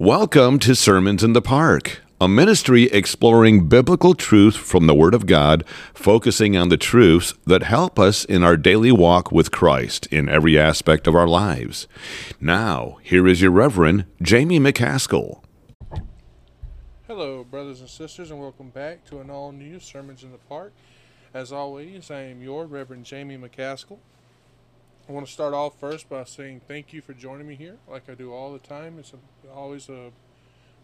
Welcome to Sermons in the Park, a ministry exploring biblical truth from the Word of God, focusing on the truths that help us in our daily walk with Christ in every aspect of our lives. Now, here is your Reverend Jamie McCaskill. Hello, brothers and sisters, and welcome back to an all new Sermons in the Park. As always, I am your Reverend Jamie McCaskill. I want to start off first by saying thank you for joining me here, like I do all the time. It's a, always a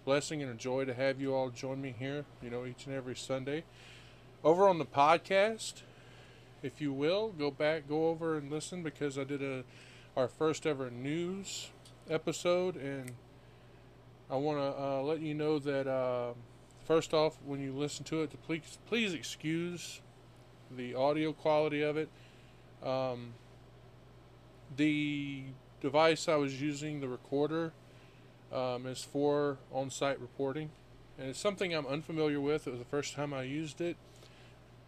blessing and a joy to have you all join me here, you know, each and every Sunday. Over on the podcast, if you will, go back, go over and listen because I did a our first ever news episode, and I want to uh, let you know that uh, first off, when you listen to it, to please please excuse the audio quality of it. Um, the device I was using, the recorder, um, is for on site reporting. And it's something I'm unfamiliar with. It was the first time I used it.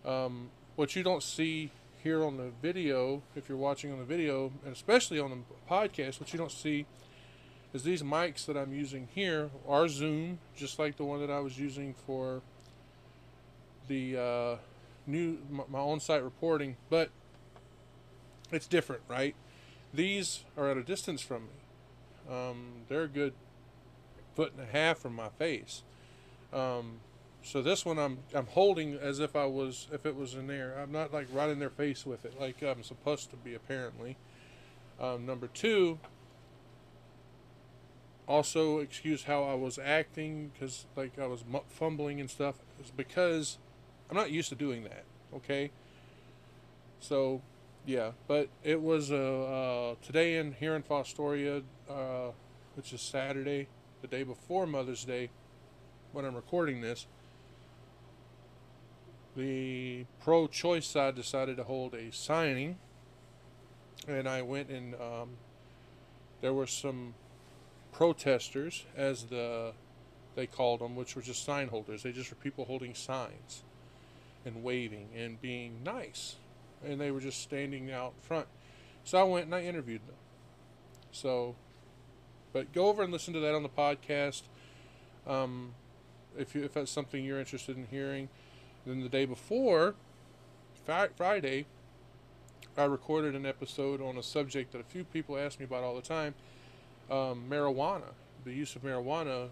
Um, what you don't see here on the video, if you're watching on the video, and especially on the podcast, what you don't see is these mics that I'm using here are Zoom, just like the one that I was using for the uh, new my on-site reporting, but it's different, right? These are at a distance from me. Um, they're a good foot and a half from my face. Um, so this one I'm I'm holding as if I was if it was in there. I'm not like right in their face with it like I'm supposed to be apparently. Um, number two. Also, excuse how I was acting because like I was fumbling and stuff. It's because I'm not used to doing that. Okay. So yeah, but it was uh, uh, today in here in Fostoria, uh, which is Saturday, the day before Mother's Day, when I'm recording this. The pro-choice side decided to hold a signing, and I went and um, there were some protesters, as the they called them, which were just sign holders. They just were people holding signs and waving and being nice and they were just standing out front. So I went and I interviewed them. So, but go over and listen to that on the podcast. Um, if you, if that's something you're interested in hearing, then the day before, Friday, I recorded an episode on a subject that a few people ask me about all the time: um, marijuana, the use of marijuana,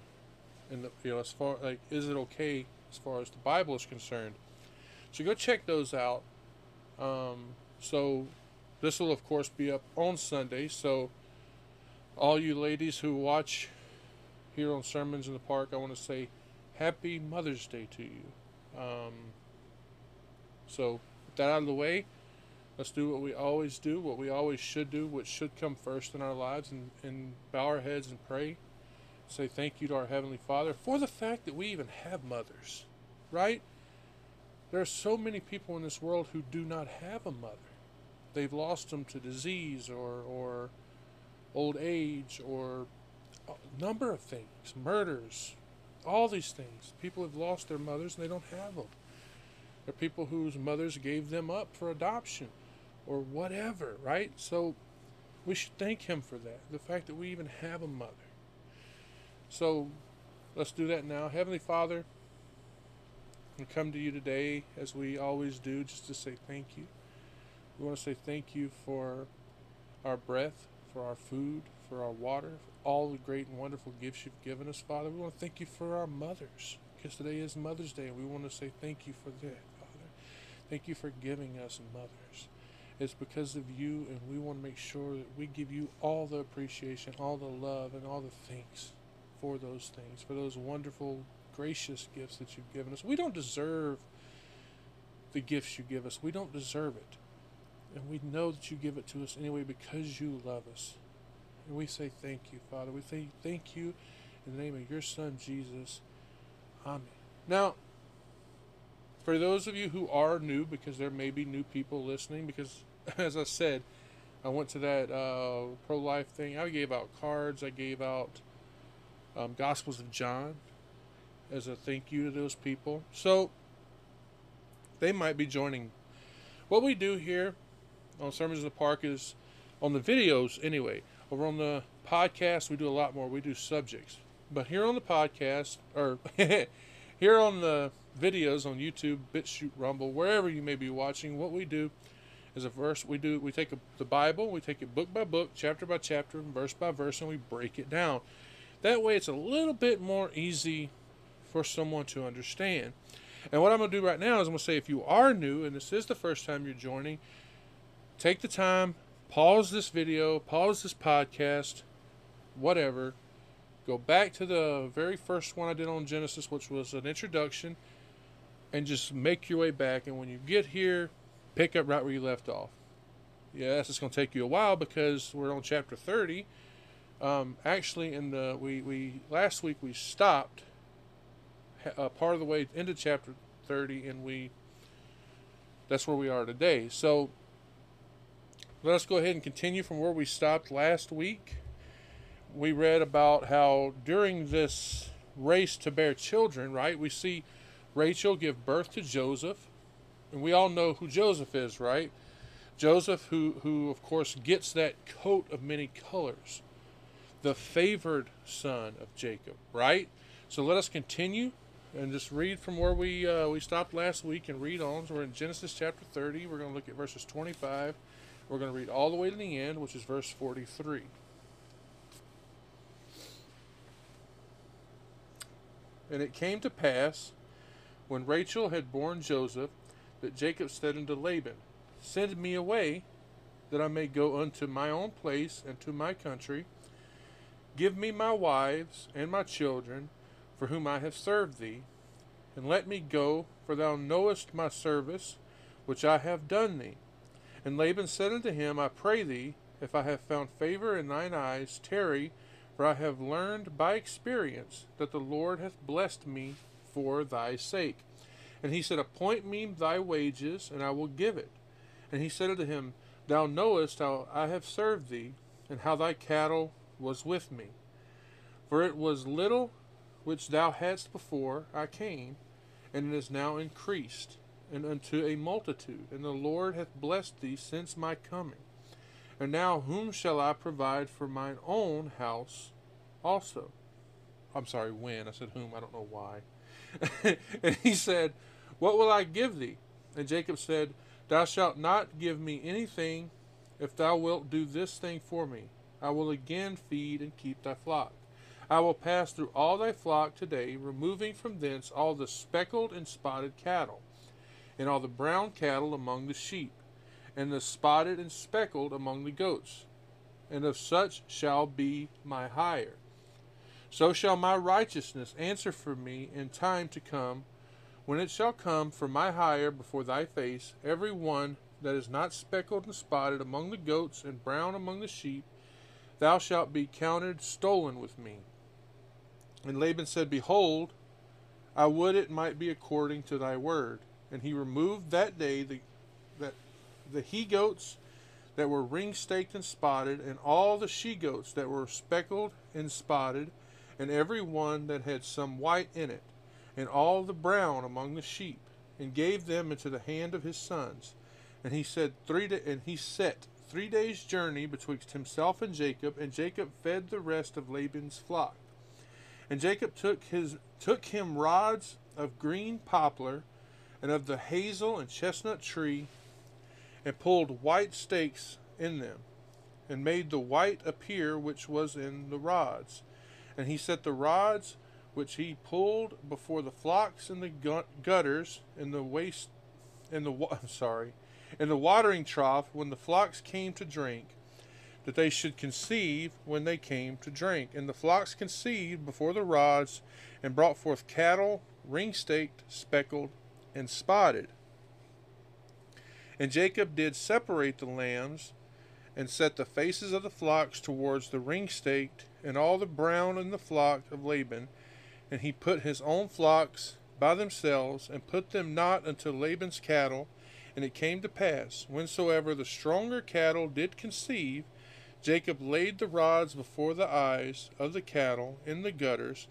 and you know, as far like, is it okay as far as the Bible is concerned? So go check those out. Um, so this will of course be up on Sunday. So all you ladies who watch here on Sermons in the Park, I want to say Happy Mother's Day to you. Um, so with that out of the way, let's do what we always do, what we always should do, what should come first in our lives, and, and bow our heads and pray. Say thank you to our Heavenly Father for the fact that we even have mothers, right? There are so many people in this world who do not have a mother. They've lost them to disease or, or old age or a number of things, murders, all these things. People have lost their mothers and they don't have them. There are people whose mothers gave them up for adoption or whatever, right? So we should thank Him for that. The fact that we even have a mother. So let's do that now. Heavenly Father, we come to you today, as we always do, just to say thank you. We want to say thank you for our breath, for our food, for our water, for all the great and wonderful gifts you've given us, Father. We want to thank you for our mothers, because today is Mother's Day, and we want to say thank you for that, Father. Thank you for giving us mothers. It's because of you, and we want to make sure that we give you all the appreciation, all the love, and all the thanks for those things, for those wonderful gracious gifts that you've given us. We don't deserve the gifts you give us. We don't deserve it. And we know that you give it to us anyway because you love us. And we say thank you, Father. We say thank you in the name of your Son, Jesus. Amen. Now, for those of you who are new, because there may be new people listening, because as I said, I went to that uh, pro life thing. I gave out cards. I gave out um, Gospels of John as a thank you to those people. So they might be joining. What we do here on Sermons in the Park is on the videos anyway. Over on the podcast, we do a lot more. We do subjects. But here on the podcast, or here on the videos on YouTube, BitChute, Rumble, wherever you may be watching, what we do is a verse. We do we take a, the Bible, we take it book by book, chapter by chapter, verse by verse, and we break it down. That way, it's a little bit more easy for someone to understand. And what I'm going to do right now is I'm going to say if you are new and this is the first time you're joining, take the time, pause this video, pause this podcast, whatever. Go back to the very first one I did on Genesis, which was an introduction, and just make your way back. And when you get here, pick up right where you left off. Yes, it's going to take you a while because we're on chapter 30. Um, actually, in the we, we last week we stopped uh, part of the way into chapter 30, and we that's where we are today. So let us go ahead and continue from where we stopped last week. We read about how during this race to bear children, right? We see Rachel give birth to Joseph, and we all know who Joseph is, right? Joseph, who, who of course gets that coat of many colors, the favored son of Jacob, right? So let us continue and just read from where we uh, we stopped last week and read on. So we're in Genesis chapter 30. We're going to look at verses 25. We're going to read all the way to the end, which is verse 43. And it came to pass, when Rachel had borne Joseph, that Jacob said unto Laban, Send me away, that I may go unto my own place and to my country. Give me my wives and my children, for whom I have served thee, and let me go, for thou knowest my service, which I have done thee. And Laban said unto him, I pray thee, if I have found favor in thine eyes, tarry, for I have learned by experience that the Lord hath blessed me for thy sake. And he said, Appoint me thy wages, and I will give it. And he said unto him, Thou knowest how I have served thee, and how thy cattle was with me. For it was little which thou hadst before I came, and it is now increased, and unto a multitude, and the Lord hath blessed thee since my coming. And now whom shall I provide for mine own house also? I'm sorry, when? I said whom, I don't know why. and he said, What will I give thee? And Jacob said, Thou shalt not give me anything if thou wilt do this thing for me. I will again feed and keep thy flock. I will pass through all thy flock today, removing from thence all the speckled and spotted cattle, and all the brown cattle among the sheep, and the spotted and speckled among the goats. And of such shall be my hire. So shall my righteousness answer for me in time to come, when it shall come for my hire before thy face, every one that is not speckled and spotted among the goats and brown among the sheep, thou shalt be counted stolen with me. And Laban said, Behold, I would it might be according to thy word. And he removed that day the that the he goats that were ring staked and spotted, and all the she goats that were speckled and spotted, and every one that had some white in it, and all the brown among the sheep, and gave them into the hand of his sons. And he said three and he set three days' journey betwixt himself and Jacob, and Jacob fed the rest of Laban's flock. And Jacob took his took him rods of green poplar and of the hazel and chestnut tree, and pulled white stakes in them, and made the white appear which was in the rods. And he set the rods which he pulled before the flocks in the gutters in the waste in the I'm sorry in the watering trough when the flocks came to drink that they should conceive when they came to drink. And the flocks conceived before the rods, and brought forth cattle, ring staked, speckled, and spotted. And Jacob did separate the lambs, and set the faces of the flocks towards the ring staked, and all the brown in the flock of Laban. And he put his own flocks by themselves, and put them not unto Laban's cattle. And it came to pass, whensoever the stronger cattle did conceive, Jacob laid the rods before the eyes of the cattle in the gutters,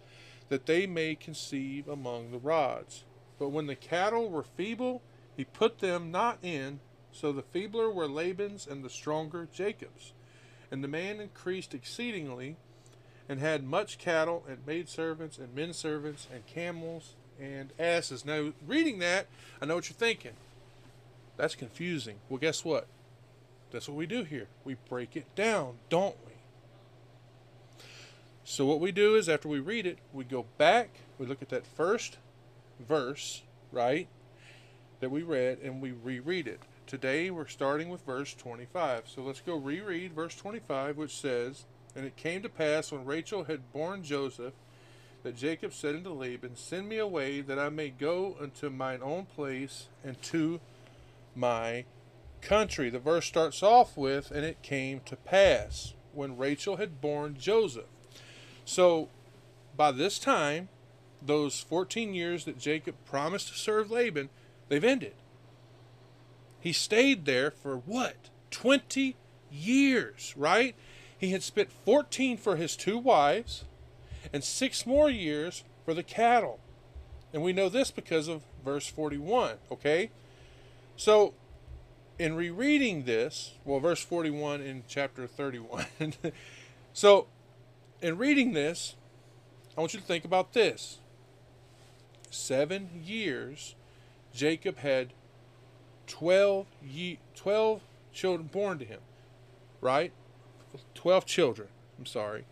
that they may conceive among the rods. But when the cattle were feeble, he put them not in, so the feebler were Laban's and the stronger Jacob's. And the man increased exceedingly, and had much cattle and maidservants and men servants and camels and asses. Now, reading that, I know what you're thinking. That's confusing. Well, guess what? That's what we do here. We break it down, don't we? So, what we do is after we read it, we go back, we look at that first verse, right, that we read, and we reread it. Today we're starting with verse 25. So let's go reread verse 25, which says, And it came to pass when Rachel had borne Joseph that Jacob said unto Laban, Send me away that I may go unto mine own place and to my country. The verse starts off with, And it came to pass when Rachel had borne Joseph. So by this time, those 14 years that Jacob promised to serve Laban, they've ended. He stayed there for what? 20 years, right? He had spent 14 for his two wives and six more years for the cattle. And we know this because of verse 41, okay? So, in rereading this, well, verse 41 in chapter 31. so, in reading this, I want you to think about this. Seven years, Jacob had 12, ye- 12 children born to him, right? 12 children, I'm sorry,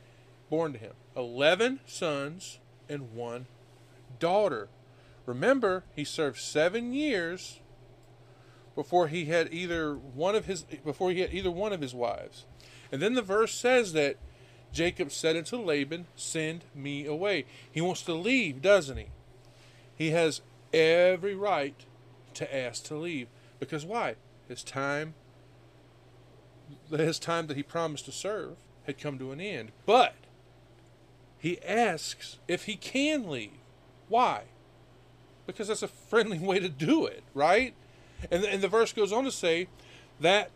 born to him. 11 sons and one daughter. Remember, he served seven years before he had either one of his before he had either one of his wives. And then the verse says that Jacob said unto Laban, Send me away. He wants to leave, doesn't he? He has every right to ask to leave. Because why? His time his time that he promised to serve had come to an end. But he asks if he can leave. Why? Because that's a friendly way to do it, right? And, and the verse goes on to say that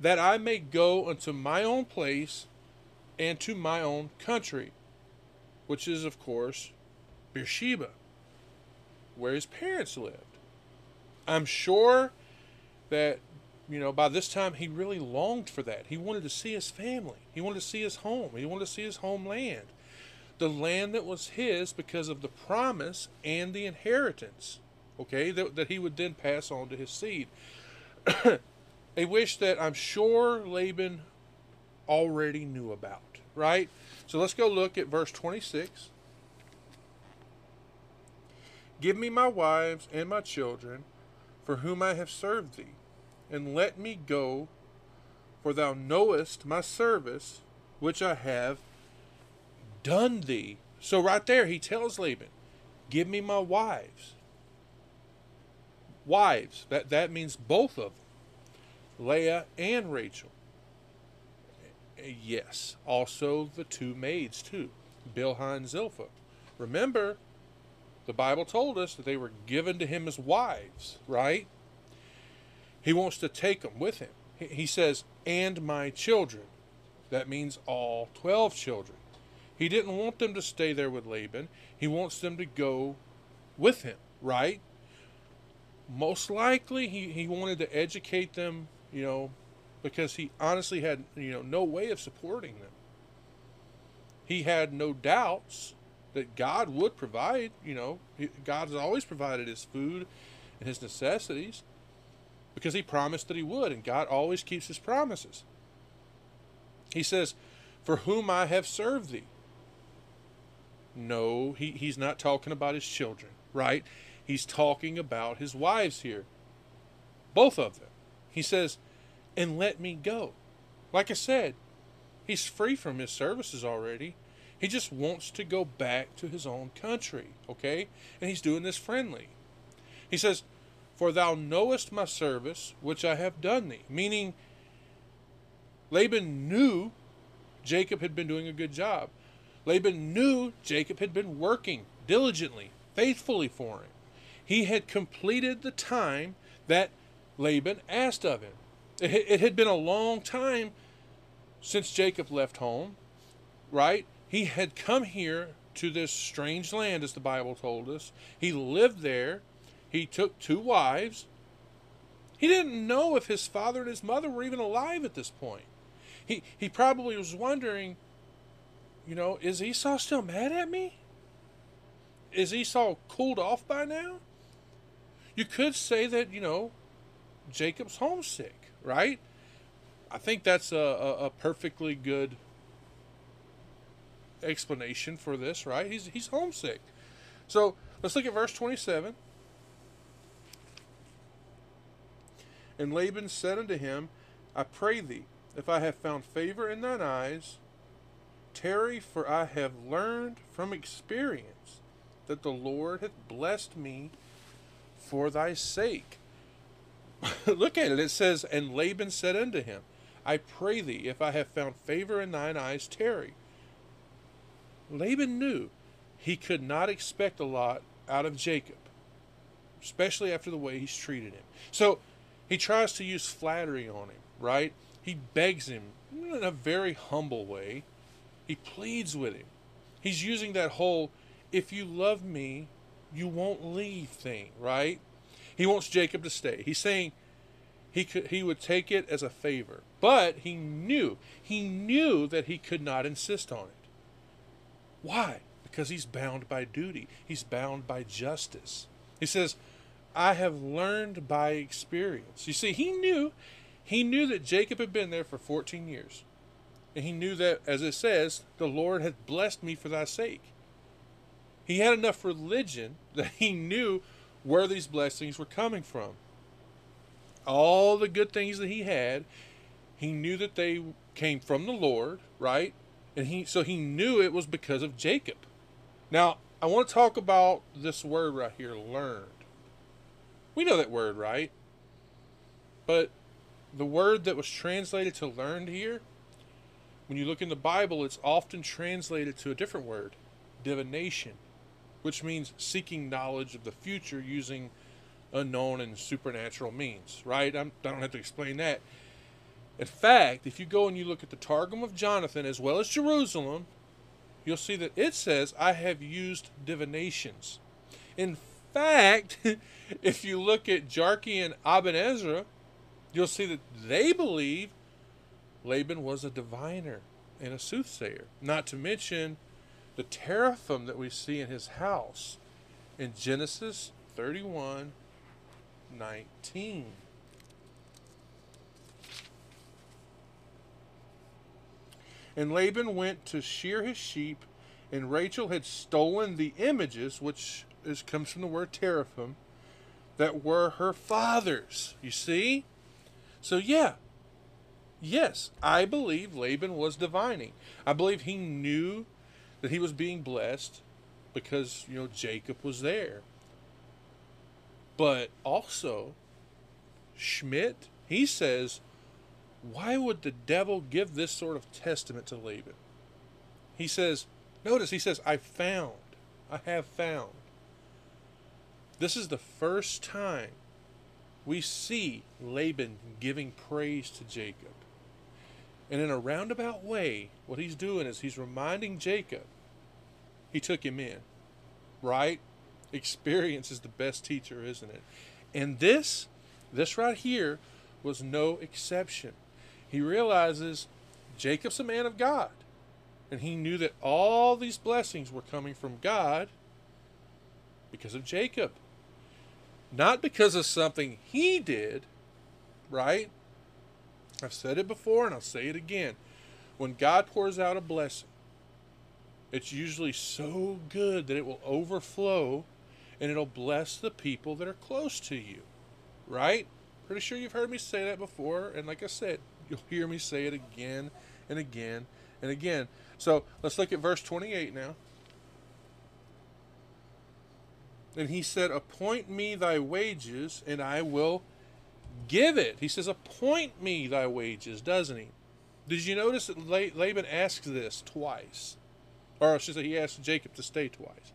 that I may go unto my own place and to my own country, which is, of course, Beersheba, where his parents lived. I'm sure that, you know, by this time he really longed for that. He wanted to see his family, he wanted to see his home, he wanted to see his homeland, the land that was his because of the promise and the inheritance, okay, that, that he would then pass on to his seed. a wish that I'm sure Laban already knew about, right? So let's go look at verse 26. Give me my wives and my children, for whom I have served thee, and let me go, for thou knowest my service, which I have done thee. So, right there, he tells Laban, Give me my wives. Wives, that, that means both of them, Leah and Rachel. Yes, also the two maids, too, Bilhah and Zilpah. Remember, the Bible told us that they were given to him as wives, right? He wants to take them with him. He says, and my children. That means all 12 children. He didn't want them to stay there with Laban. He wants them to go with him, right? Most likely, he, he wanted to educate them, you know, because he honestly had, you know, no way of supporting them. He had no doubts that God would provide. You know, God has always provided his food and his necessities because he promised that he would, and God always keeps his promises. He says, For whom I have served thee. No, he, he's not talking about his children, right? He's talking about his wives here. Both of them. He says, And let me go. Like I said, he's free from his services already. He just wants to go back to his own country, okay? And he's doing this friendly. He says, For thou knowest my service, which I have done thee. Meaning, Laban knew Jacob had been doing a good job. Laban knew Jacob had been working diligently, faithfully for him. He had completed the time that Laban asked of him. It had been a long time since Jacob left home, right? He had come here to this strange land, as the Bible told us. He lived there. He took two wives. He didn't know if his father and his mother were even alive at this point. He, he probably was wondering, you know, is Esau still mad at me? Is Esau cooled off by now? You could say that, you know, Jacob's homesick, right? I think that's a, a, a perfectly good explanation for this, right? He's, he's homesick. So let's look at verse 27. And Laban said unto him, I pray thee, if I have found favor in thine eyes, tarry, for I have learned from experience that the Lord hath blessed me for thy sake. Look at it. It says, And Laban said unto him, I pray thee, if I have found favor in thine eyes, tarry. Laban knew he could not expect a lot out of Jacob, especially after the way he's treated him. So he tries to use flattery on him, right? He begs him in a very humble way. He pleads with him. He's using that whole, if you love me, you won't leave thing, right? He wants Jacob to stay. He's saying he could he would take it as a favor. But he knew, he knew that he could not insist on it. Why? Because he's bound by duty. He's bound by justice. He says, I have learned by experience. You see, he knew he knew that Jacob had been there for 14 years. And he knew that, as it says, the Lord hath blessed me for thy sake. He had enough religion that he knew where these blessings were coming from. All the good things that he had, he knew that they came from the Lord, right? And he so he knew it was because of Jacob. Now, I want to talk about this word right here, learned. We know that word, right? But the word that was translated to learned here, when you look in the Bible, it's often translated to a different word, divination, which means seeking knowledge of the future using unknown and supernatural means, right? I'm, I do not have to explain that. In fact, if you go and you look at the Targum of Jonathan as well as Jerusalem, you'll see that it says, I have used divinations. In fact, if you look at Jarchi and Aben Ezra, you'll see that they believe Laban was a diviner and a soothsayer. Not to mention the teraphim that we see in his house in Genesis 31 19. And Laban went to shear his sheep, and Rachel had stolen the images, which is, comes from the word teraphim, that were her father's. You see? So, yeah. Yes, I believe Laban was divining. I believe he knew that he was being blessed because, you know, Jacob was there. But also, Schmidt, he says, why would the devil give this sort of testament to Laban? He says, notice, he says, I found, I have found. This is the first time we see Laban giving praise to Jacob. And in a roundabout way, what he's doing is he's reminding Jacob he took him in, right? Experience is the best teacher, isn't it? And this, this right here, was no exception. He realizes Jacob's a man of God. And he knew that all these blessings were coming from God because of Jacob. Not because of something he did, right? I've said it before and I'll say it again. When God pours out a blessing, it's usually so good that it will overflow and it'll bless the people that are close to you. Right? Pretty sure you've heard me say that before. And like I said, you'll hear me say it again and again and again. So let's look at verse 28 now. And he said, Appoint me thy wages, and I will give it. He says, Appoint me thy wages, doesn't he? Did you notice that Laban asks this twice? Or I should say, he asked Jacob to stay twice.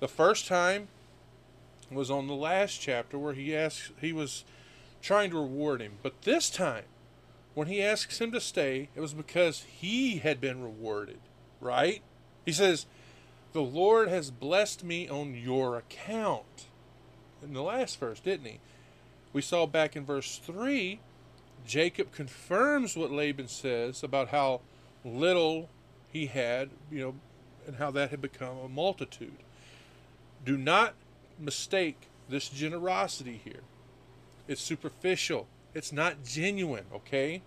The first time was on the last chapter where he asked he was trying to reward him. But this time, when he asks him to stay, it was because he had been rewarded, right? He says, The Lord has blessed me on your account. In the last verse, didn't he? We saw back in verse 3, Jacob confirms what Laban says about how little he had, you know, and how that had become a multitude. Do not mistake this generosity here. It's superficial. It's not genuine, okay?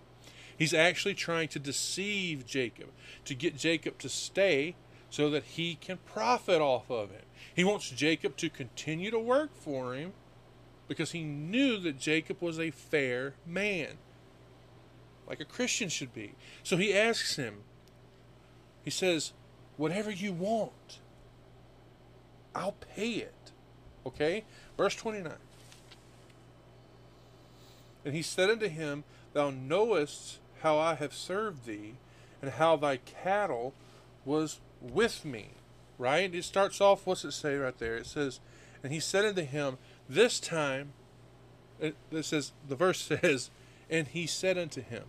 He's actually trying to deceive Jacob, to get Jacob to stay so that he can profit off of it. He wants Jacob to continue to work for him because he knew that Jacob was a fair man, like a Christian should be. So he asks him, he says, Whatever you want, I'll pay it. Okay? Verse 29. And he said unto him, Thou knowest how I have served thee, and how thy cattle was with me. Right? It starts off, what's it say right there? It says, And he said unto him, This time, it says, the verse says, And he said unto him,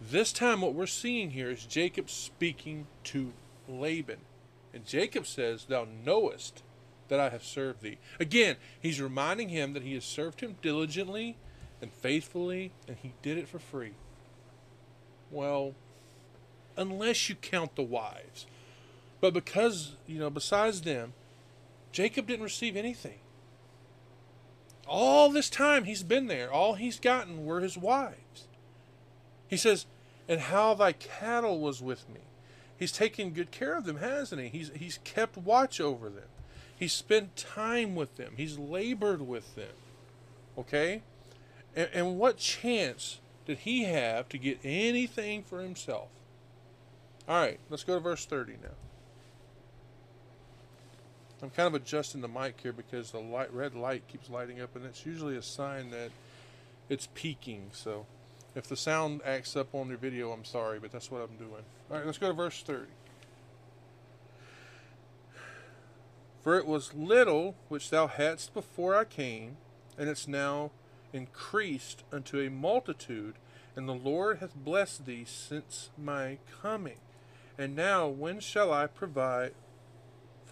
This time, what we're seeing here is Jacob speaking to Laban. And Jacob says, Thou knowest that I have served thee. Again, he's reminding him that he has served him diligently and faithfully, and he did it for free. Well, unless you count the wives. But because, you know, besides them, Jacob didn't receive anything. All this time he's been there, all he's gotten were his wives. He says, And how thy cattle was with me. He's taken good care of them, hasn't he? He's, he's kept watch over them. He's spent time with them. He's labored with them. Okay? And, and what chance did he have to get anything for himself? All right, let's go to verse 30 now. I'm kind of adjusting the mic here because the light, red light keeps lighting up, and it's usually a sign that it's peaking. So if the sound acts up on your video, I'm sorry, but that's what I'm doing. All right, let's go to verse 30. For it was little which thou hadst before I came, and it's now increased unto a multitude, and the Lord hath blessed thee since my coming. And now, when shall I provide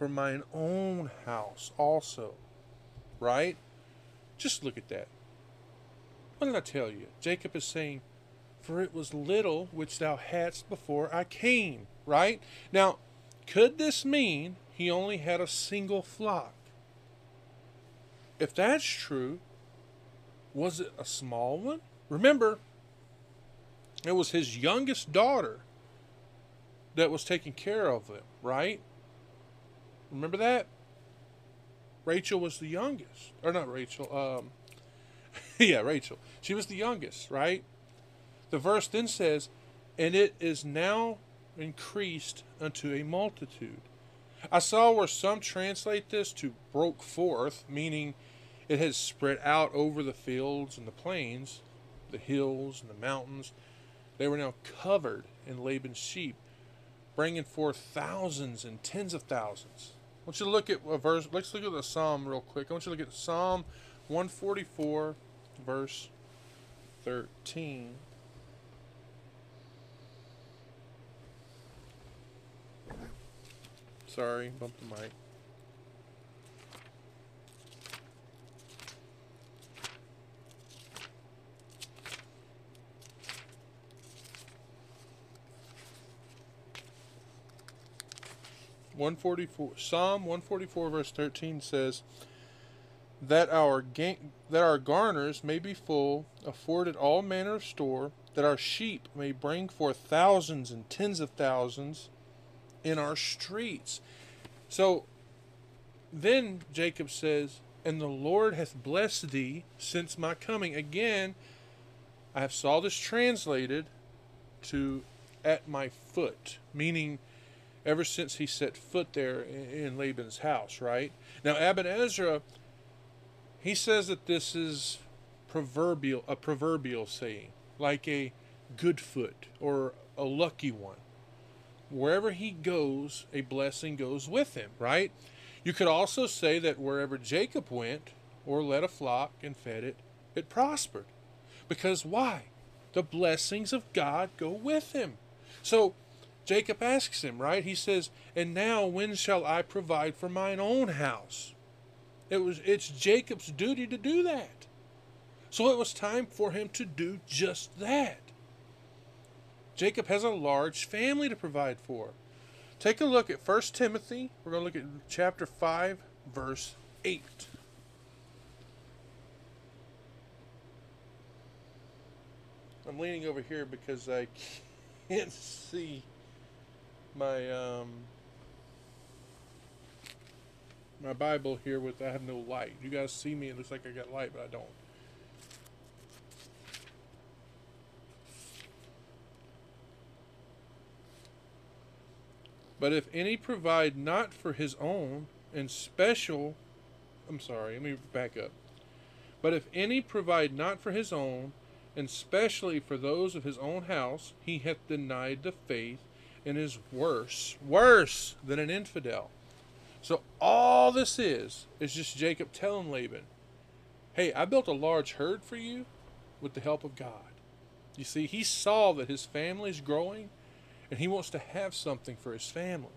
for mine own house also? Right? Just look at that. What did I tell you? Jacob is saying, For it was little which thou hadst before I came. Right? Now, could this mean he only had a single flock? If that's true, was it a small one? Remember, it was his youngest daughter that was taking care of him, right? Remember that? Rachel was the youngest. Or not Rachel, um yeah, Rachel. She was the youngest, right? The verse then says, And it is now increased unto a multitude. I saw where some translate this to broke forth, meaning it has spread out over the fields and the plains, the hills and the mountains. They were now covered in Laban's sheep, bringing forth thousands and tens of thousands. Want you to look at a verse. Let's look at the psalm real quick. I want you to look at Psalm 144, verse 13. Sorry, bumped the mic. One forty four Psalm one forty four verse thirteen says that our ga- that our garners may be full, afforded all manner of store, that our sheep may bring forth thousands and tens of thousands in our streets. So then Jacob says, And the Lord hath blessed thee since my coming. Again, I have saw this translated to at my foot, meaning ever since he set foot there in Laban's house, right? Now Aben Ezra he says that this is proverbial a proverbial saying, like a good foot or a lucky one. Wherever he goes, a blessing goes with him, right? You could also say that wherever Jacob went or led a flock and fed it, it prospered. Because why? The blessings of God go with him. So Jacob asks him, right? He says, And now when shall I provide for mine own house? It was it's Jacob's duty to do that. So it was time for him to do just that. Jacob has a large family to provide for. Take a look at 1 Timothy. We're going to look at chapter 5, verse 8. I'm leaning over here because I can't see my um, my Bible here with I have no light. You guys see me? It looks like I got light, but I don't. But if any provide not for his own and special, I'm sorry, let me back up. But if any provide not for his own, and specially for those of his own house, he hath denied the faith and is worse, worse than an infidel. So all this is is just Jacob telling Laban, "Hey, I built a large herd for you with the help of God." You see, he saw that his family's growing and he wants to have something for his family.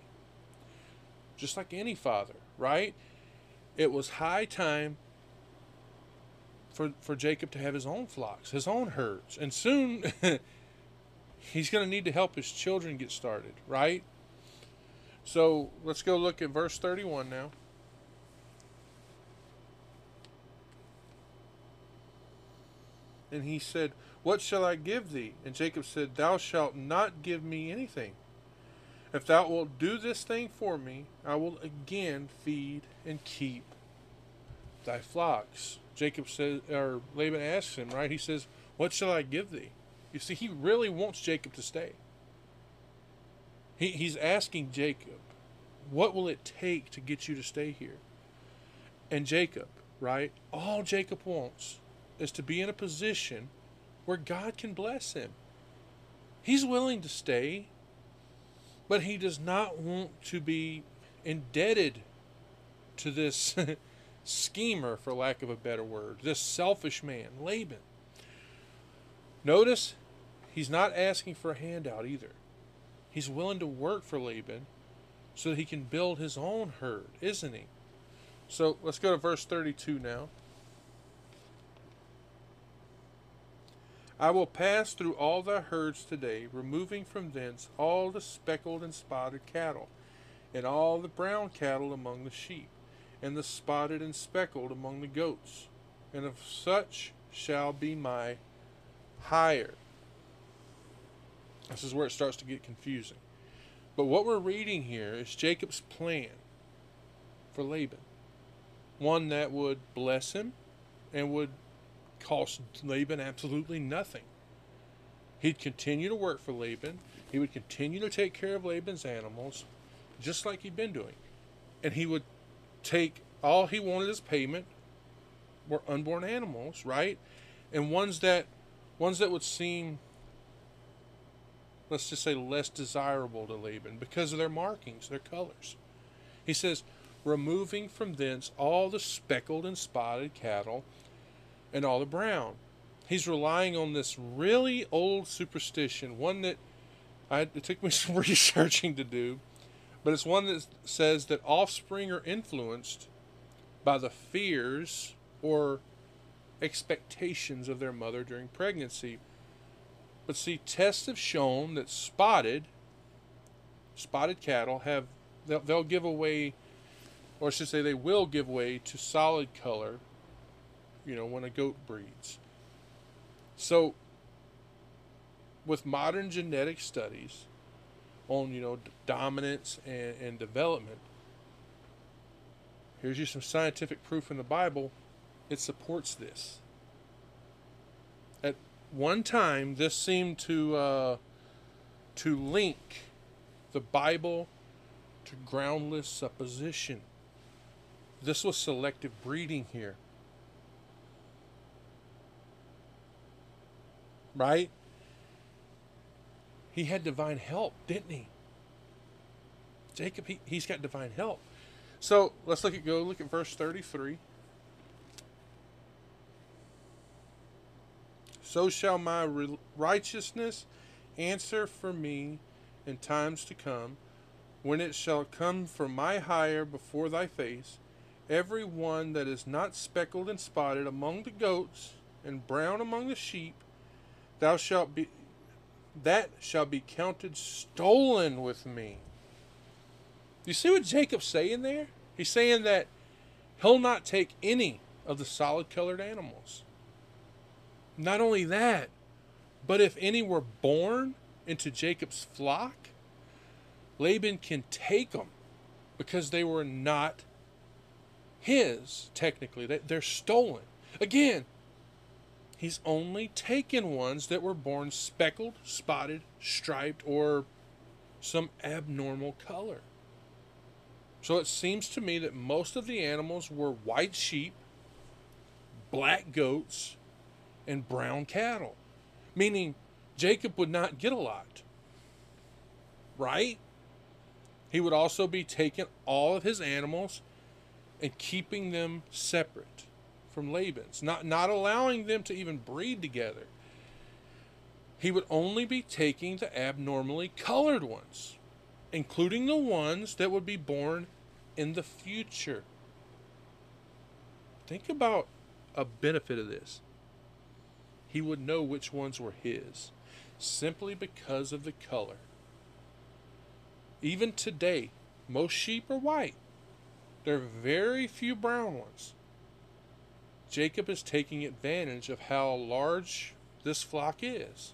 Just like any father, right? It was high time for, for Jacob to have his own flocks, his own herds. And soon he's going to need to help his children get started, right? So let's go look at verse 31 now. And he said, What shall I give thee? And Jacob said, Thou shalt not give me anything. If thou wilt do this thing for me, I will again feed and keep thy flocks. Jacob says, or Laban asks him, right? He says, What shall I give thee? You see, he really wants Jacob to stay. He, he's asking Jacob, What will it take to get you to stay here? And Jacob, right? All Jacob wants is to be in a position where God can bless him. He's willing to stay, but he does not want to be indebted to this schemer, for lack of a better word, this selfish man, Laban. Notice he's not asking for a handout either. He's willing to work for Laban so that he can build his own herd, isn't he? So let's go to verse 32 now. I will pass through all thy herds today, removing from thence all the speckled and spotted cattle, and all the brown cattle among the sheep and the spotted and speckled among the goats, and of such shall be my hire. This is where it starts to get confusing. But what we're reading here is Jacob's plan for Laban. One that would bless him and would cost Laban absolutely nothing. He'd continue to work for Laban. He would continue to take care of Laban's animals, just like he'd been doing. And he would take all he wanted as payment were unborn animals, right? And ones that ones that would seem let's just say less desirable to Laban because of their markings, their colors. He says, removing from thence all the speckled and spotted cattle and all the brown. He's relying on this really old superstition, one that I, it took me some researching to do, but it's one that says that offspring are influenced by the fears or expectations of their mother during pregnancy. But see, tests have shown that spotted spotted cattle have they'll, they'll give away, or I should say, they will give way to solid color. You know, when a goat breeds. So, with modern genetic studies, on you know dominance and, and development. Here's you some scientific proof in the Bible. It supports this. One time, this seemed to uh, to link the Bible to groundless supposition. This was selective breeding here. Right? He had divine help, didn't he? Jacob, he, he's got divine help. So let's look at go look at verse 33. So shall my righteousness answer for me in times to come, when it shall come from my hire before thy face, every one that is not speckled and spotted among the goats, and brown among the sheep, thou shalt be that shall be counted stolen with me. You see what Jacob's saying there? He's saying that he'll not take any of the solid colored animals. Not only that, but if any were born into Jacob's flock, Laban can take them because they were not his, technically. They're stolen. Again, he's only taken ones that were born speckled, spotted, striped, or some abnormal color. So it seems to me that most of the animals were white sheep, black goats, and brown cattle, meaning Jacob would not get a lot. Right? He would also be taking all of his animals and keeping them separate from Laban's, not, not allowing them to even breed together. He would only be taking the abnormally colored ones, including the ones that would be born in the future. Think about a benefit of this. He would know which ones were his simply because of the color. Even today, most sheep are white. There are very few brown ones. Jacob is taking advantage of how large this flock is.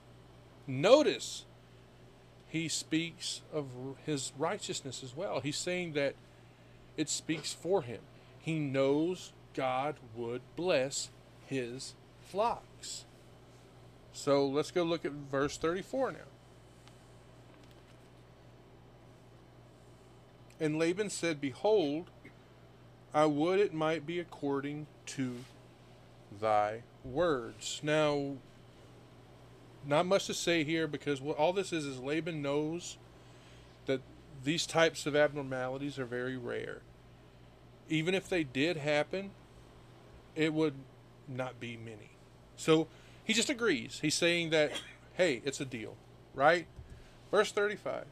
Notice he speaks of his righteousness as well. He's saying that it speaks for him. He knows God would bless his flocks. So let's go look at verse 34 now. And Laban said, Behold, I would it might be according to thy words. Now, not much to say here because what all this is is Laban knows that these types of abnormalities are very rare. Even if they did happen, it would not be many. So he just agrees. He's saying that, hey, it's a deal, right? Verse 35.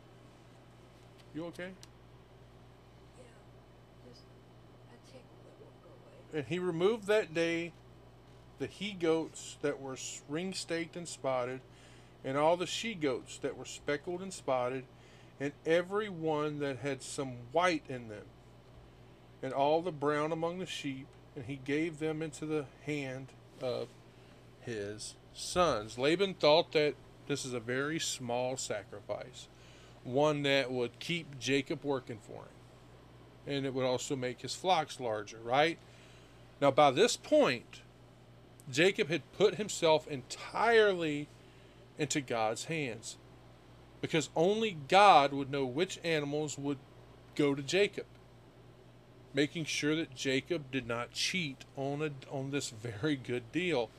You okay? Yeah. And he removed that day the he goats that were ring staked and spotted, and all the she goats that were speckled and spotted, and every one that had some white in them, and all the brown among the sheep, and he gave them into the hand of his sons. Laban thought that this is a very small sacrifice, one that would keep Jacob working for him. And it would also make his flocks larger, right? Now, by this point, Jacob had put himself entirely into God's hands because only God would know which animals would go to Jacob, making sure that Jacob did not cheat on, a, on this very good deal.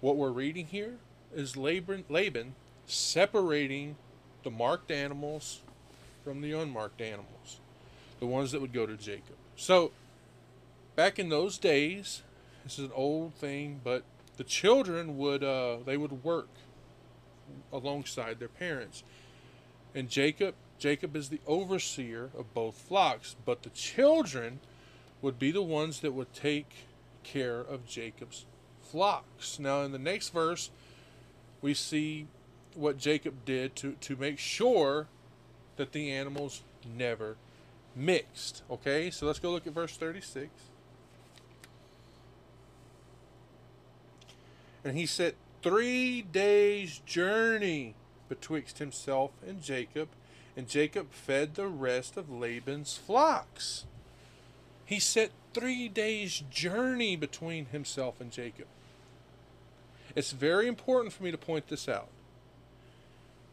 What we're reading here is Laban, Laban separating the marked animals from the unmarked animals, the ones that would go to Jacob. So, back in those days, this is an old thing, but the children would uh, they would work alongside their parents, and Jacob Jacob is the overseer of both flocks, but the children would be the ones that would take care of Jacob's flocks. Now, in the next verse, we see what Jacob did to, to make sure that the animals never mixed. Okay, so let's go look at verse 36. And he set three days' journey betwixt himself and Jacob, and Jacob fed the rest of Laban's flocks. He set three days' journey between himself and Jacob. It's very important for me to point this out.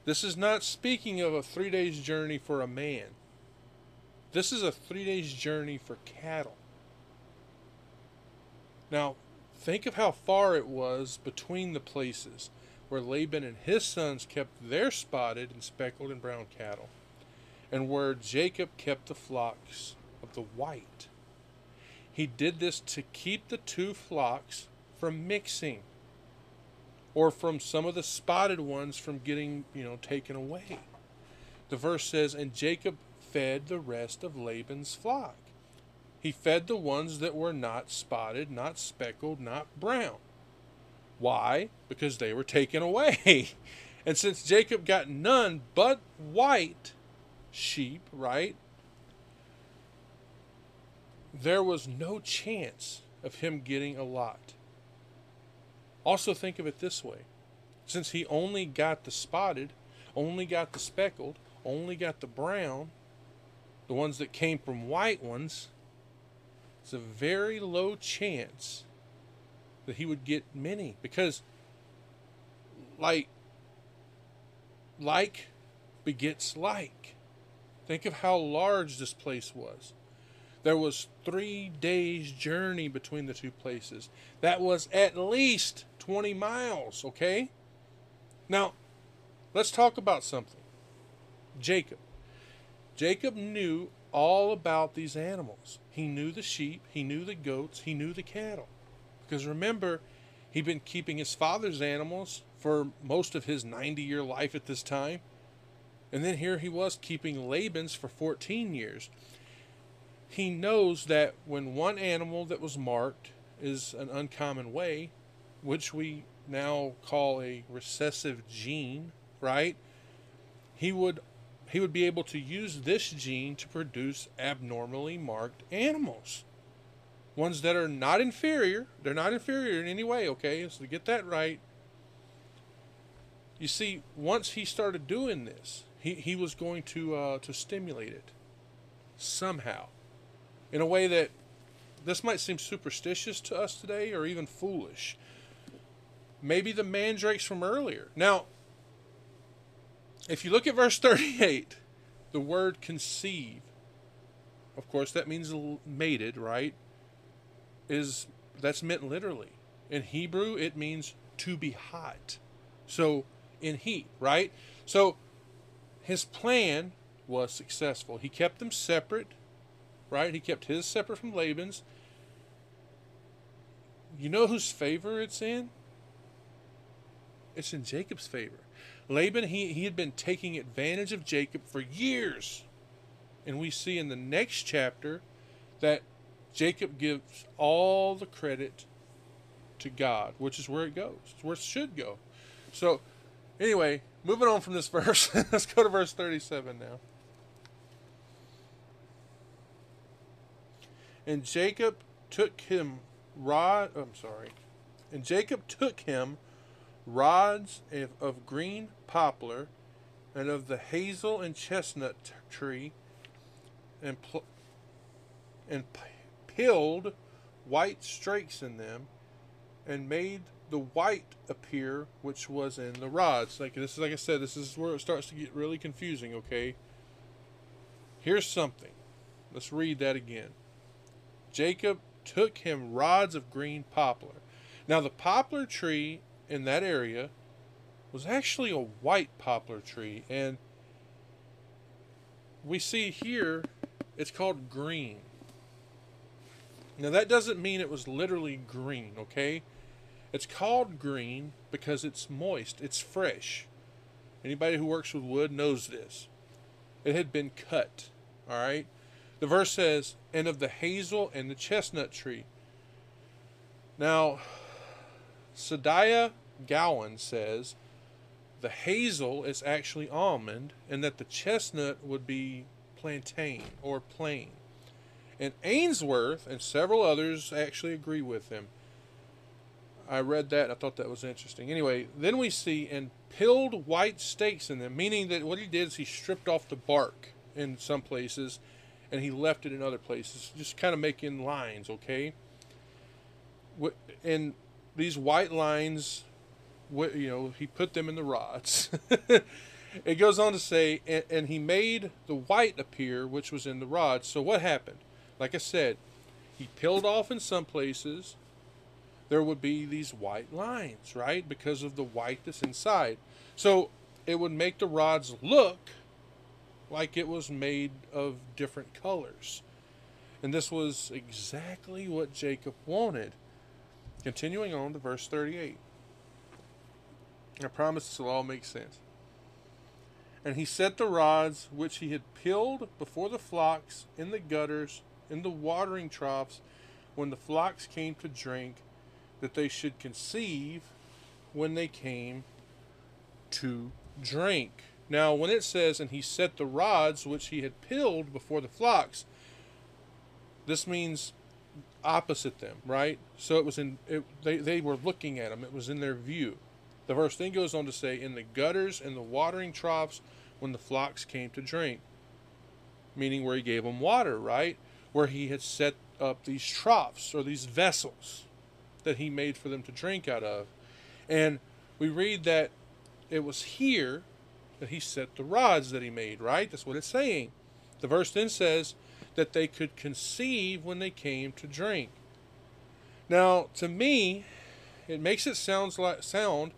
This is not speaking of a three days journey for a man. This is a three days journey for cattle. Now, think of how far it was between the places where Laban and his sons kept their spotted and speckled and brown cattle, and where Jacob kept the flocks of the white. He did this to keep the two flocks from mixing or from some of the spotted ones from getting, you know, taken away. The verse says, And Jacob fed the rest of Laban's flock. He fed the ones that were not spotted, not speckled, not brown. Why? Because they were taken away. and since Jacob got none but white sheep, right? there was no chance of him getting a lot. Also, think of it this way. Since he only got the spotted, only got the speckled, only got the brown, the ones that came from white ones, it's a very low chance that he would get many. Because like like begets like. Think of how large this place was there was three days journey between the two places. That was at least 20 miles okay? Now let's talk about something. Jacob. Jacob knew all about these animals. He knew the sheep he knew the goats he knew the cattle. Because remember, he'd been keeping his father's animals for most of his 90 year life at this time. And then here he was keeping Laban's for 14 years. He knows that when one animal that was marked is an uncommon way, which we now call a recessive gene, right? He would he would be able to use this gene to produce abnormally marked animals ones that are not inferior. They're not inferior in any way, okay? So to get that right, you see, once he started doing this, he, he was going to uh, to stimulate it somehow, in a way that this might seem superstitious to us today, or even foolish. Maybe the mandrakes from earlier. Now, if you look at verse 38, the word conceive, of course, that means mated, right? is that's meant literally. In Hebrew, it means to be hot. So in heat, right? So his plan was successful. He kept them separate, right? He kept his separate from Laban's. You know whose favor it's in? It's in Jacob's favor. Laban, he, he had been taking advantage of Jacob for years. And we see in the next chapter that Jacob gives all the credit to God, which is where it goes. It's where it should go. So, anyway, moving on from this verse, let's go to verse 37 now. And Jacob took him rod. I'm sorry. And Jacob took him rods of, green poplar and of the hazel and chestnut tree and pl- and Hilled white streaks in them and made the white appear which was in the rods. Like this is like I said, this is where it starts to get really confusing, okay? Here's something. Let's read that again. Jacob took him rods of green poplar. Now the poplar tree in that area was actually a white poplar tree and we see here it's called green. Now, that doesn't mean it was literally green, okay? It's called green because it's moist, it's fresh. Anybody who works with wood knows this. It had been cut, all right? The verse says, and of the hazel and the chestnut tree. Now, Saadiah Gaon says the hazel is actually almond and that the chestnut would be plantain or plain. And Ainsworth and several others actually agree with him. I read that. I thought that was interesting. Anyway, then we see and pilled white stakes in them, meaning that what he did is he stripped off the bark in some places and he left it in other places, just kind of making lines, okay? And these white lines, you know, he put them in the rods. it goes on to say, and, he made the white appear, which was in the rods. So what happened? like I said, he peeled off in some places. There would be these white lines, right? Because of the white that's inside. So it would make the rods look like it was made of different colors. And this was exactly what Jacob wanted. Continuing on to verse 38. I promise this will all make sense. And he set the rods which he had peeled before the flocks in the gutters in the watering troughs when the flocks came to drink, that they should conceive when they came to drink. Now, when it says, and he set the rods which he had peeled before the flocks, This means opposite them, right? So it was in it, they they were looking at them. It was in their view. The verse then goes on to say, "In the gutters and the watering troughs, when the flocks came to drink," meaning where he gave them water, right? Where he had set up these troughs or these vessels that he made for them to drink out of, and we read that it was here that he set the rods that he made, right? That's what it's saying. The verse then says that they could conceive when they came to drink. Now, to me, it makes it sounds like sound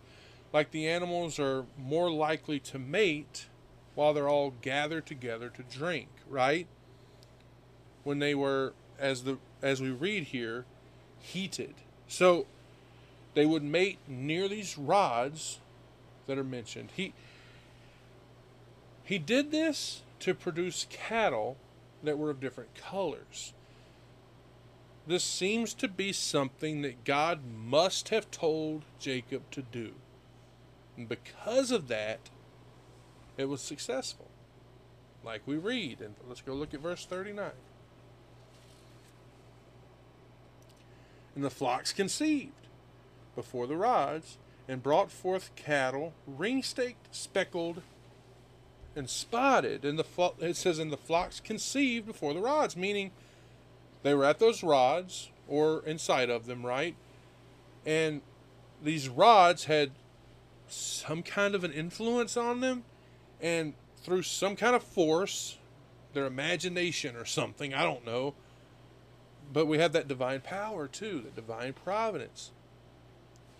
like the animals are more likely to mate while they're all gathered together to drink, right? When they were as the as we read here, heated. So they would mate near these rods that are mentioned. He he did this to produce cattle that were of different colors. This seems to be something that God must have told Jacob to do. And because of that, it was successful. Like we read, and let's go look at verse 39. And the flocks conceived before the rods, and brought forth cattle, ring staked, speckled, and spotted. And the flo- it says, and the flocks conceived before the rods, meaning they were at those rods or inside of them, right? And these rods had some kind of an influence on them, and through some kind of force, their imagination or something, I don't know. But we have that divine power too, that divine providence.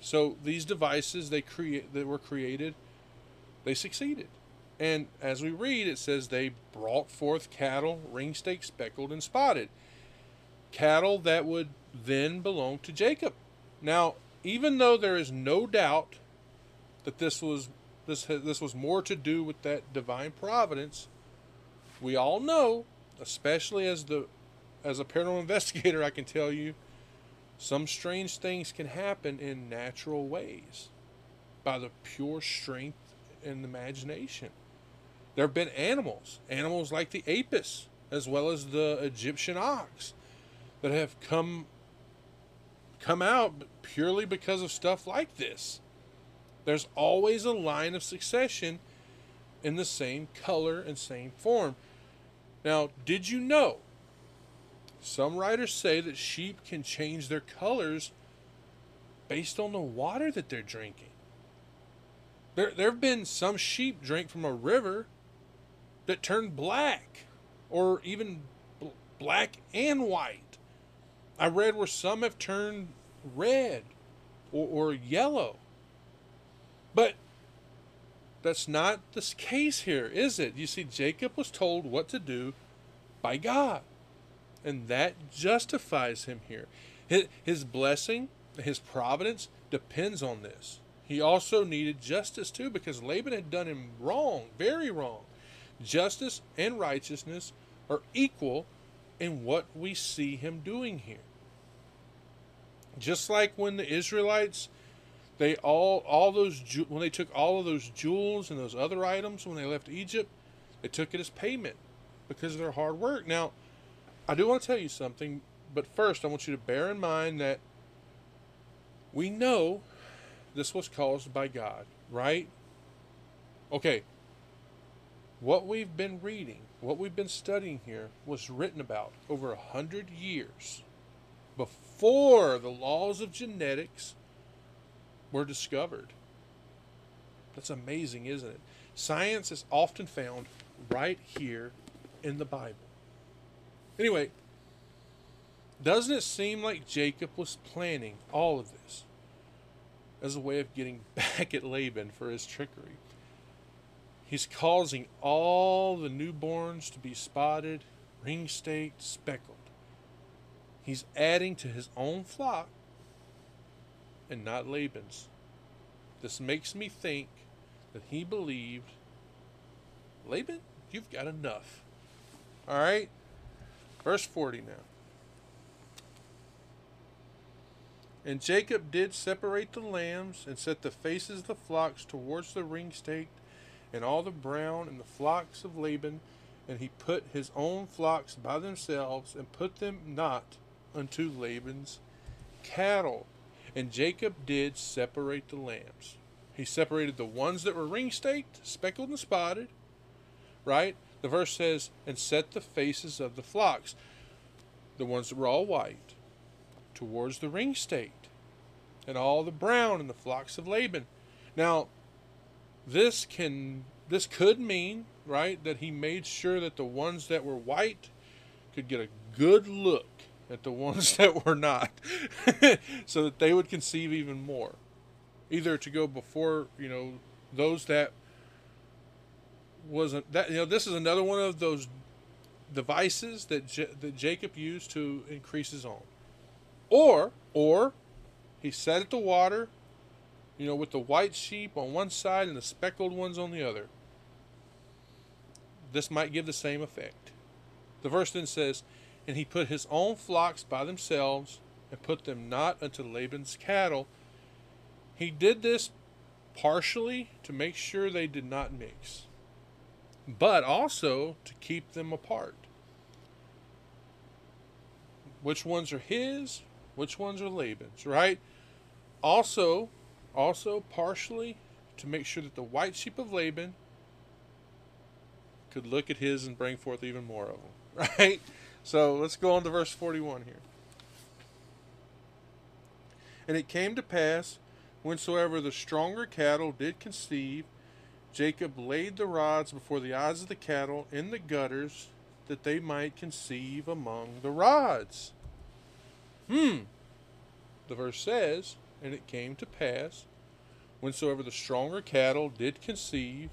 So these devices they create that were created, they succeeded. And as we read, it says they brought forth cattle, ring stake, speckled, and spotted. Cattle that would then belong to Jacob. Now, even though there is no doubt that this was this this was more to do with that divine providence, we all know, especially as the as a paranormal investigator, I can tell you, some strange things can happen in natural ways by the pure strength and imagination. There have been animals, animals like the apis, as well as the Egyptian ox, that have come come out purely because of stuff like this. There's always a line of succession in the same color and same form. Now, did you know? Some writers say that sheep can change their colors based on the water that they're drinking. There, there have been some sheep drink from a river that turned black or even bl- black and white. I read where some have turned red or, or yellow. But that's not the case here, is it? You see, Jacob was told what to do by God, and that justifies him here. His, his blessing, his providence depends on this. He also needed justice too because Laban had done him wrong, very wrong. Justice and righteousness are equal in what we see him doing here. Just like when the Israelites, they all all those when they took all of those jewels and those other items when they left Egypt, they took it as payment because of their hard work. Now, I do want to tell you something, but first I want you to bear in mind that we know this was caused by God, right? Okay, what we've been reading, what we've been studying here, was written about over a hundred years before the laws of genetics were discovered. That's amazing, isn't it? Science is often found right here in the Bible. Anyway, doesn't it seem like Jacob was planning all of this as a way of getting back at Laban for his trickery? He's causing all the newborns to be spotted, ring staked, speckled. He's adding to his own flock and not Laban's. This makes me think that he believed Laban, you've got enough. All right? Verse 40 now. And Jacob did separate the lambs and set the faces of the flocks towards the ring and all the brown and the flocks of Laban, and he put his own flocks by themselves, and put them not unto Laban's cattle. And Jacob did separate the lambs. He separated the ones that were ring staked, speckled and spotted, right? The verse says, and set the faces of the flocks, the ones that were all white, towards the ring staked, and all the brown in the flocks of Laban. Now, this can this could mean, right, that he made sure that the ones that were white could get a good look at the ones that were not, so that they would conceive even more. Either to go before, you know, those that wasn't that you know this is another one of those devices that J- that Jacob used to increase his own, or or he sat at the water, you know, with the white sheep on one side and the speckled ones on the other. This might give the same effect. The verse then says, And he put his own flocks by themselves, and put them not unto Laban's cattle. He did this partially to make sure they did not mix, but also to keep them apart. Which ones are his? Which ones are Laban's, right? Also, also partially to make sure that the white sheep of Laban could look at his and bring forth even more of them, right? So let's go on to verse 41 here. And it came to pass, whensoever the stronger cattle did conceive, Jacob laid the rods before the eyes of the cattle in the gutters, that they might conceive among the rods. Hmm. The verse says, And it came to pass, whensoever the stronger cattle did conceive,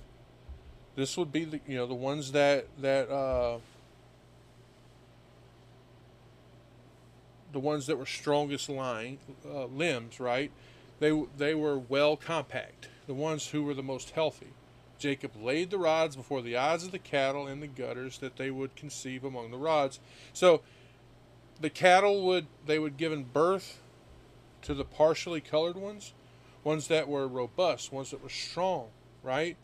this would be the you know the ones that that uh, the ones that were strongest line uh, limbs, right? They they were well compact. The ones who were the most healthy. Jacob laid the rods before the eyes of the cattle in the gutters that they would conceive among the rods. So the cattle would they would given birth to the partially colored ones, ones that were robust, ones that were strong, right?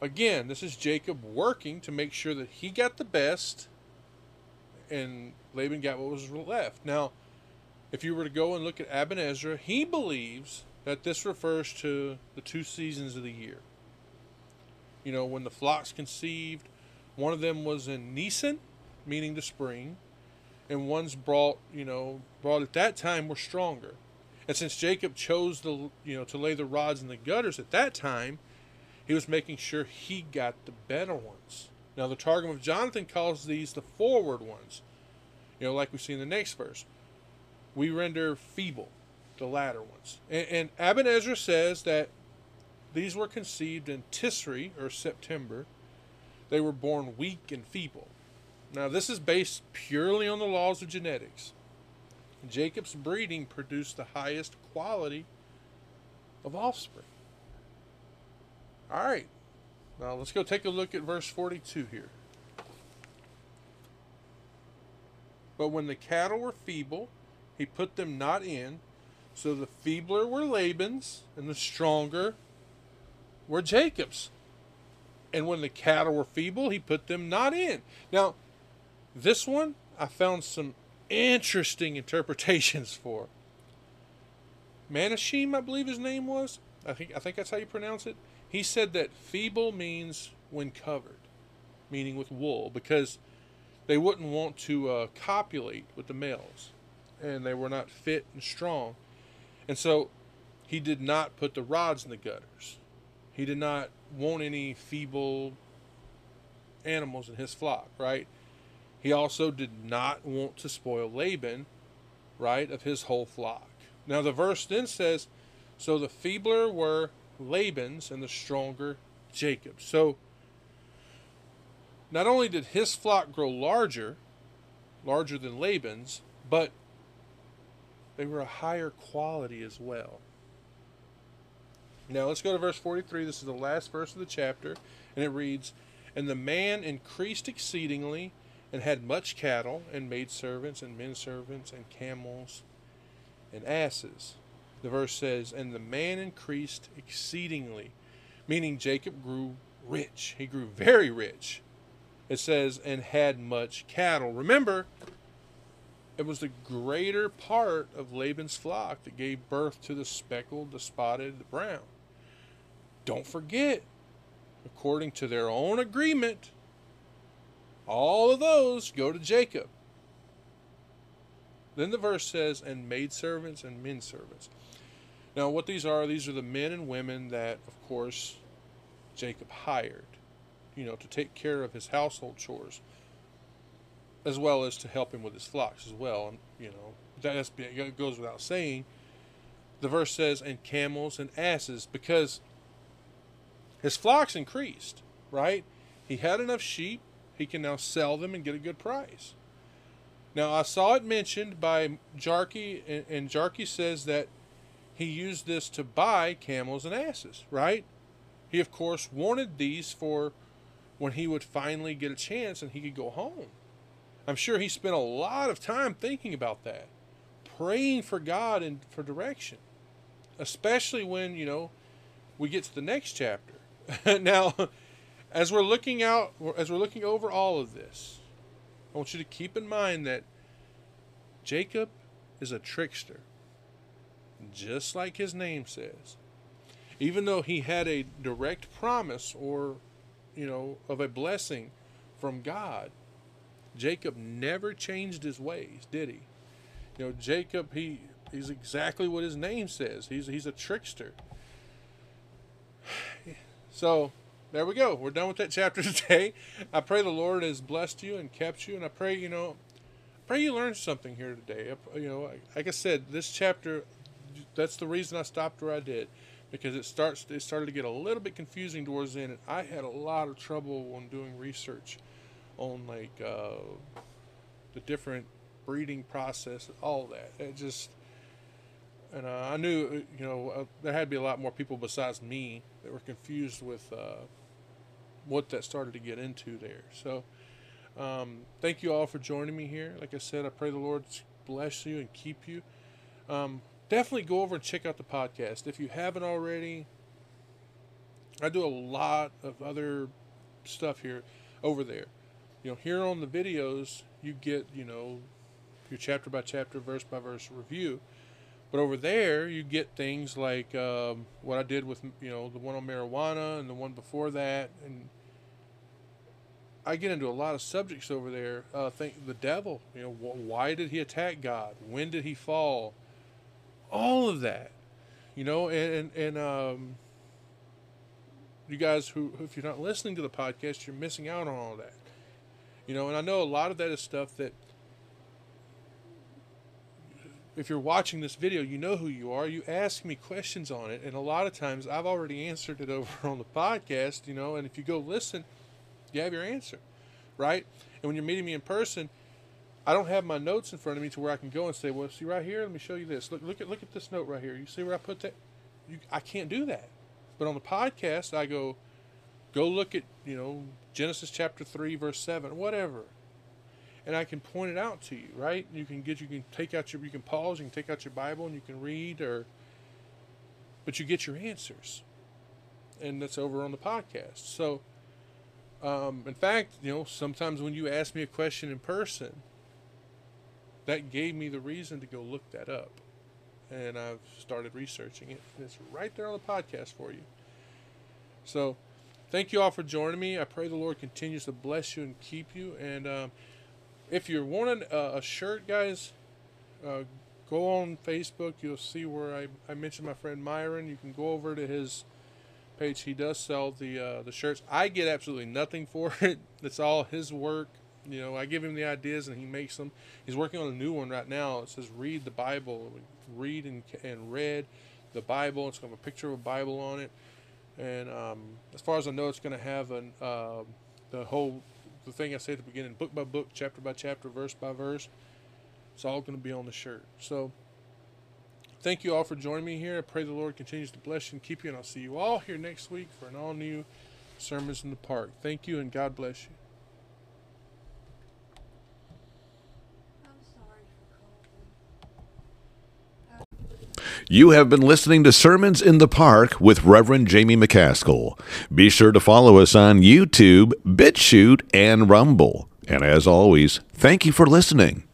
Again, this is Jacob working to make sure that he got the best and Laban got what was left. Now, if you were to go and look at Aben he believes that this refers to the two seasons of the year. You know, when the flocks conceived, one of them was in Nisan, meaning the spring, and ones brought, you know, brought at that time were stronger. And since Jacob chose the, you know, to lay the rods in the gutters at that time, he was making sure he got the better ones. Now, the Targum of Jonathan calls these the forward ones. You know, like we see in the next verse. We render feeble the latter ones. And, and Aben says that these were conceived in Tisri, or September. They were born weak and feeble. Now, this is based purely on the laws of genetics. Jacob's breeding produced the highest quality of offspring. All right. Now let's go take a look at verse 42 here. But when the cattle were feeble, he put them not in. So the feebler were Laban's, and the stronger were Jacob's. And when the cattle were feeble, he put them not in. Now, this one I found some interesting interpretations for. Manashim, I believe his name was. I think I think that's how you pronounce it. He said that feeble means when covered, meaning with wool, because they wouldn't want to uh, copulate with the males, and they were not fit and strong. And so he did not put the rods in the gutters. He did not want any feeble animals in his flock, right? He also did not want to spoil Laban, right, of his whole flock. Now the verse then says, So the feebler were Laban's and the stronger Jacob's. So not only did his flock grow larger, larger than Laban's, but they were a higher quality as well. Now let's go to verse 43. This is the last verse of the chapter, and it reads And the man increased exceedingly, and had much cattle, and maidservants, and men servants, and camels, and asses. The verse says, And the man increased exceedingly, meaning Jacob grew rich. He grew very rich. It says, and had much cattle. Remember, it was the greater part of Laban's flock that gave birth to the speckled, the spotted, the brown. Don't forget, according to their own agreement, all of those go to Jacob. Then the verse says, and maidservants and men servants. Now, what these are, these are the men and women that, of course, Jacob hired, you know, to take care of his household chores, as well as to help him with his flocks as well. And, you know, that goes without saying. The verse says, and camels and asses, because his flocks increased, right? He had enough sheep, he can now sell them and get a good price. Now, I saw it mentioned by Jarchi, and, and Jarchi says that he used this to buy camels and asses, right? He, of course, wanted these for when he would finally get a chance and he could go home. I'm sure he spent a lot of time thinking about that, praying for God and for direction, especially when, you know, we get to the next chapter. now, as we're looking out, as we're looking over all of this, I want you to keep in mind that Jacob is a trickster just like his name says. Even though he had a direct promise or, you know, of a blessing from God, Jacob never changed his ways, did he? You know, Jacob, he he's exactly what his name says. He's he's a trickster. So there we go. We're done with that chapter today. I pray the Lord has blessed you and kept you, and I pray you know, pray you learned something here today. You know, like I said, this chapter that's the reason I stopped where I did because it starts it started to get a little bit confusing towards the end and I had a lot of trouble when doing research on like uh, the different breeding process all that it just and uh, I knew you know uh, there had to be a lot more people besides me that were confused with uh, what that started to get into there so um, thank you all for joining me here like I said I pray the Lord bless you and keep you um, definitely go over and check out the podcast if you haven't already. I do a lot of other stuff here over there. You know, here on the videos, you get, you know, your chapter by chapter, verse by verse review. But over there, you get things like um, what I did with, you know, the one on marijuana and the one before that. And I get into a lot of subjects over there. Uh, think the devil, you know, wh- why did he attack God? When did he fall? all of that, you know, and and, um, you guys who if you're not listening to the podcast, you're missing out on all that, you know. And I know a lot of that is stuff that if you're watching this video, you know who you are. You ask me questions on it, and a lot of times I've already answered it over on the podcast, you know. And if you go listen, you have your answer, right? And when you're meeting me in person, I don't have my notes in front of me to where I can go and say, well, see right here, let me show you this. Look, look at look at this note right here. You see where I put that? You, I can't do that. But on the podcast, I go, go look at you know Genesis chapter three verse seven, whatever, and I can point it out to you. Right? You can get you can take out your you can pause, you can take out your Bible, and you can read, or but you get your answers, and that's over on the podcast. So. Um, in fact, you know, sometimes when you ask me a question in person, that gave me the reason to go look that up. And I've started researching it. And it's right there on the podcast for you. So, thank you all for joining me. I pray the Lord continues to bless you and keep you. And um, if you're wanting a, a shirt, guys, uh, go on Facebook. You'll see where I, I mentioned my friend Myron. You can go over to his page. He does sell the uh, the shirts. I get absolutely nothing for it. It's all his work. You know, I give him the ideas and he makes them. He's working on a new one right now. It says read the Bible, read and, and read the Bible. It's to have a picture of a Bible on it. And um, as far as I know, it's going to have an, uh, the whole the thing I said at the beginning, book by book, chapter by chapter, verse by verse. It's all going to be on the shirt. So thank you all for joining me here. I pray the Lord continues to bless you and keep you. And I'll see you all here next week for an all new Sermons in the Park. Thank you and God bless you. You have been listening to Sermons in the Park with Reverend Jamie McCaskill. Be sure to follow us on YouTube, BitChute, and Rumble. And as always, thank you for listening.